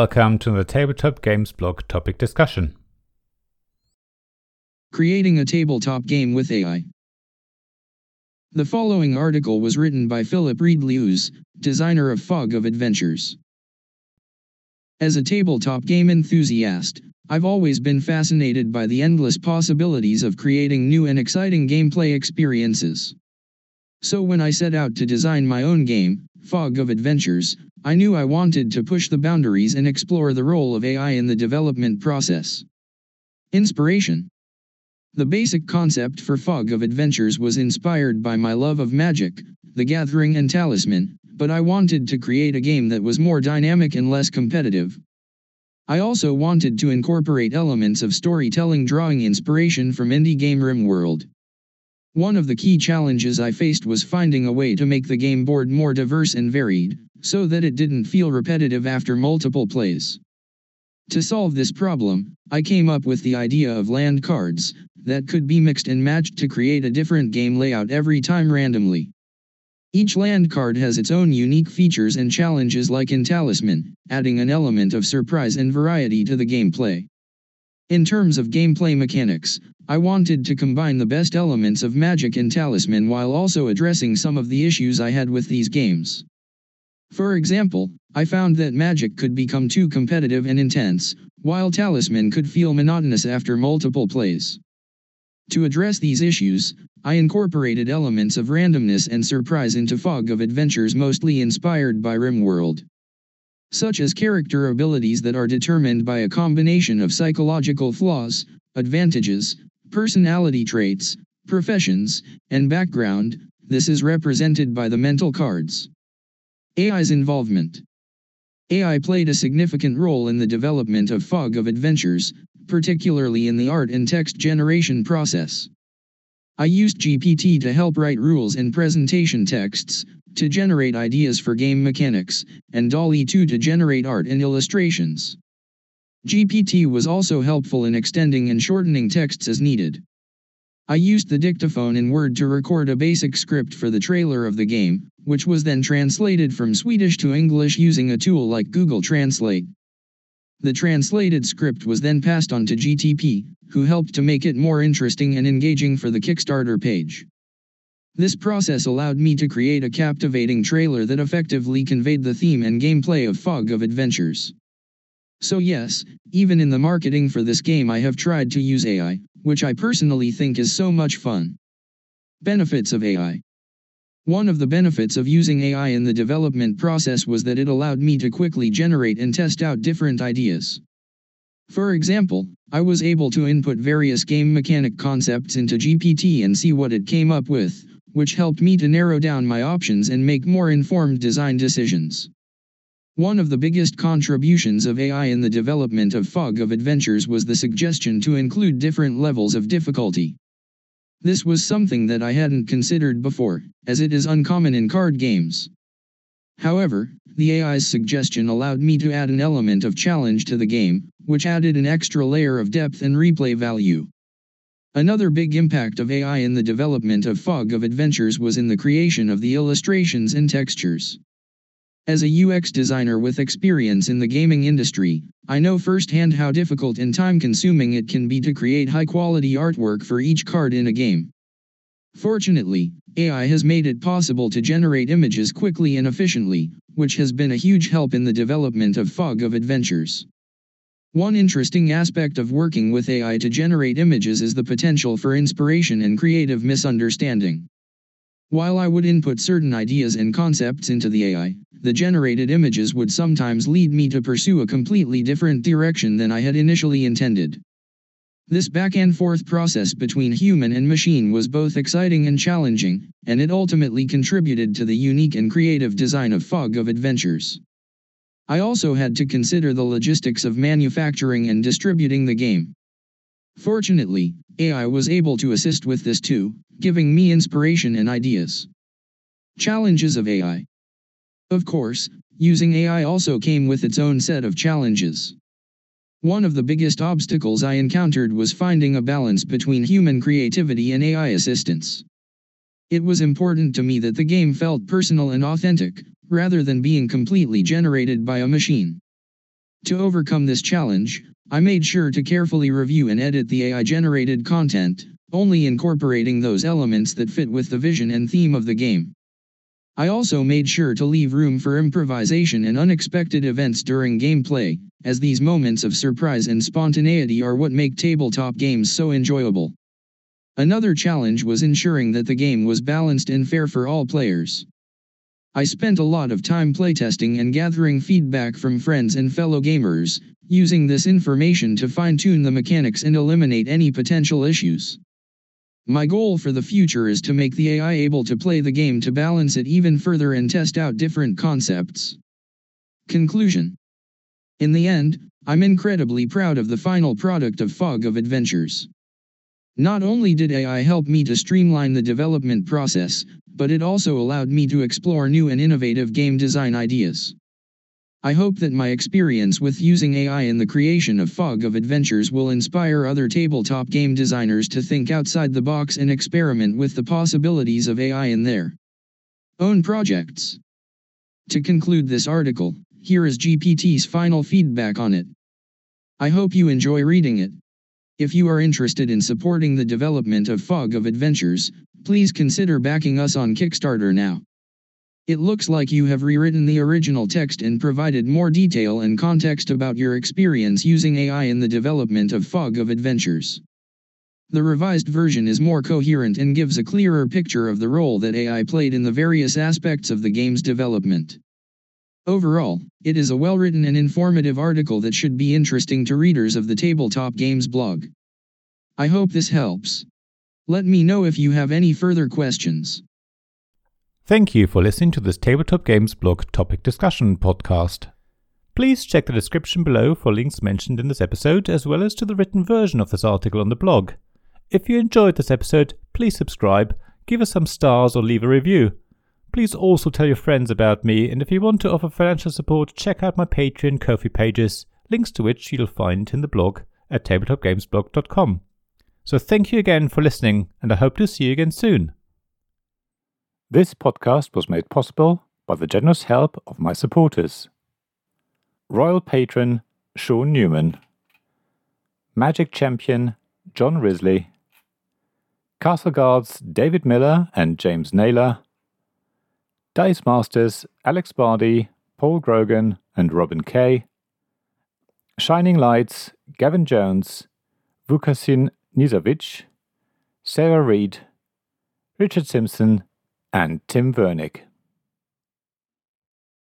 welcome to the Tabletop Games blog topic discussion. Creating a tabletop game with AI. The following article was written by Philip Reed Lewis, designer of Fog of Adventures. As a tabletop game enthusiast, I've always been fascinated by the endless possibilities of creating new and exciting gameplay experiences. So when I set out to design my own game, Fog of Adventures, I knew I wanted to push the boundaries and explore the role of AI in the development process. Inspiration The basic concept for Fog of Adventures was inspired by my love of magic, the gathering and talisman, but I wanted to create a game that was more dynamic and less competitive. I also wanted to incorporate elements of storytelling drawing inspiration from indie game RimWorld. One of the key challenges I faced was finding a way to make the game board more diverse and varied, so that it didn't feel repetitive after multiple plays. To solve this problem, I came up with the idea of land cards, that could be mixed and matched to create a different game layout every time randomly. Each land card has its own unique features and challenges like in Talisman, adding an element of surprise and variety to the gameplay. In terms of gameplay mechanics, I wanted to combine the best elements of Magic and Talisman while also addressing some of the issues I had with these games. For example, I found that Magic could become too competitive and intense, while Talisman could feel monotonous after multiple plays. To address these issues, I incorporated elements of randomness and surprise into Fog of Adventures mostly inspired by RimWorld. Such as character abilities that are determined by a combination of psychological flaws, advantages, personality traits, professions, and background, this is represented by the mental cards. AI's involvement AI played a significant role in the development of Fog of Adventures, particularly in the art and text generation process. I used GPT to help write rules and presentation texts, to generate ideas for game mechanics, and DALL-E 2 to generate art and illustrations. GPT was also helpful in extending and shortening texts as needed. I used the dictaphone in Word to record a basic script for the trailer of the game, which was then translated from Swedish to English using a tool like Google Translate. The translated script was then passed on to GTP, who helped to make it more interesting and engaging for the Kickstarter page. This process allowed me to create a captivating trailer that effectively conveyed the theme and gameplay of Fog of Adventures. So yes, even in the marketing for this game I have tried to use AI, which I personally think is so much fun. Benefits of AI one of the benefits of using AI in the development process was that it allowed me to quickly generate and test out different ideas. For example, I was able to input various game mechanic concepts into GPT and see what it came up with, which helped me to narrow down my options and make more informed design decisions. One of the biggest contributions of AI in the development of Fog of Adventures was the suggestion to include different levels of difficulty. This was something that I hadn't considered before, as it is uncommon in card games. However, the AI's suggestion allowed me to add an element of challenge to the game, which added an extra layer of depth and replay value. Another big impact of AI in the development of Fog of Adventures was in the creation of the illustrations and textures. As a UX designer with experience in the gaming industry, I know firsthand how difficult and time consuming it can be to create high quality artwork for each card in a game. Fortunately, AI has made it possible to generate images quickly and efficiently, which has been a huge help in the development of Fog of Adventures. One interesting aspect of working with AI to generate images is the potential for inspiration and creative misunderstanding. While I would input certain ideas and concepts into the AI, the generated images would sometimes lead me to pursue a completely different direction than I had initially intended. This back and forth process between human and machine was both exciting and challenging, and it ultimately contributed to the unique and creative design of Fog of Adventures. I also had to consider the logistics of manufacturing and distributing the game. Fortunately, AI was able to assist with this too, giving me inspiration and ideas. Challenges of AI Of course, using AI also came with its own set of challenges. One of the biggest obstacles I encountered was finding a balance between human creativity and AI assistance. It was important to me that the game felt personal and authentic, rather than being completely generated by a machine. To overcome this challenge, I made sure to carefully review and edit the AI generated content, only incorporating those elements that fit with the vision and theme of the game. I also made sure to leave room for improvisation and unexpected events during gameplay, as these moments of surprise and spontaneity are what make tabletop games so enjoyable. Another challenge was ensuring that the game was balanced and fair for all players. I spent a lot of time playtesting and gathering feedback from friends and fellow gamers, using this information to fine tune the mechanics and eliminate any potential issues. My goal for the future is to make the AI able to play the game to balance it even further and test out different concepts. Conclusion In the end, I'm incredibly proud of the final product of Fog of Adventures. Not only did AI help me to streamline the development process, but it also allowed me to explore new and innovative game design ideas. I hope that my experience with using AI in the creation of Fog of Adventures will inspire other tabletop game designers to think outside the box and experiment with the possibilities of AI in their own projects. To conclude this article, here is GPT's final feedback on it. I hope you enjoy reading it. If you are interested in supporting the development of Fog of Adventures, please consider backing us on Kickstarter now. It looks like you have rewritten the original text and provided more detail and context about your experience using AI in the development of Fog of Adventures. The revised version is more coherent and gives a clearer picture of the role that AI played in the various aspects of the game's development. Overall, it is a well written and informative article that should be interesting to readers of the Tabletop Games blog. I hope this helps. Let me know if you have any further questions. Thank you for listening to this Tabletop Games blog topic discussion podcast. Please check the description below for links mentioned in this episode, as well as to the written version of this article on the blog. If you enjoyed this episode, please subscribe, give us some stars, or leave a review. Please also tell your friends about me, and if you want to offer financial support, check out my Patreon Ko-fi pages, links to which you'll find in the blog at tabletopgamesblog.com. So thank you again for listening, and I hope to see you again soon. This podcast was made possible by the generous help of my supporters. Royal Patron Sean Newman, Magic Champion John Risley, Castle Guards David Miller and James Naylor, Dice Masters Alex Bardi, Paul Grogan, and Robin Kay. Shining Lights Gavin Jones, Vukasin Nizovic, Sarah Reed, Richard Simpson, and Tim Vernick.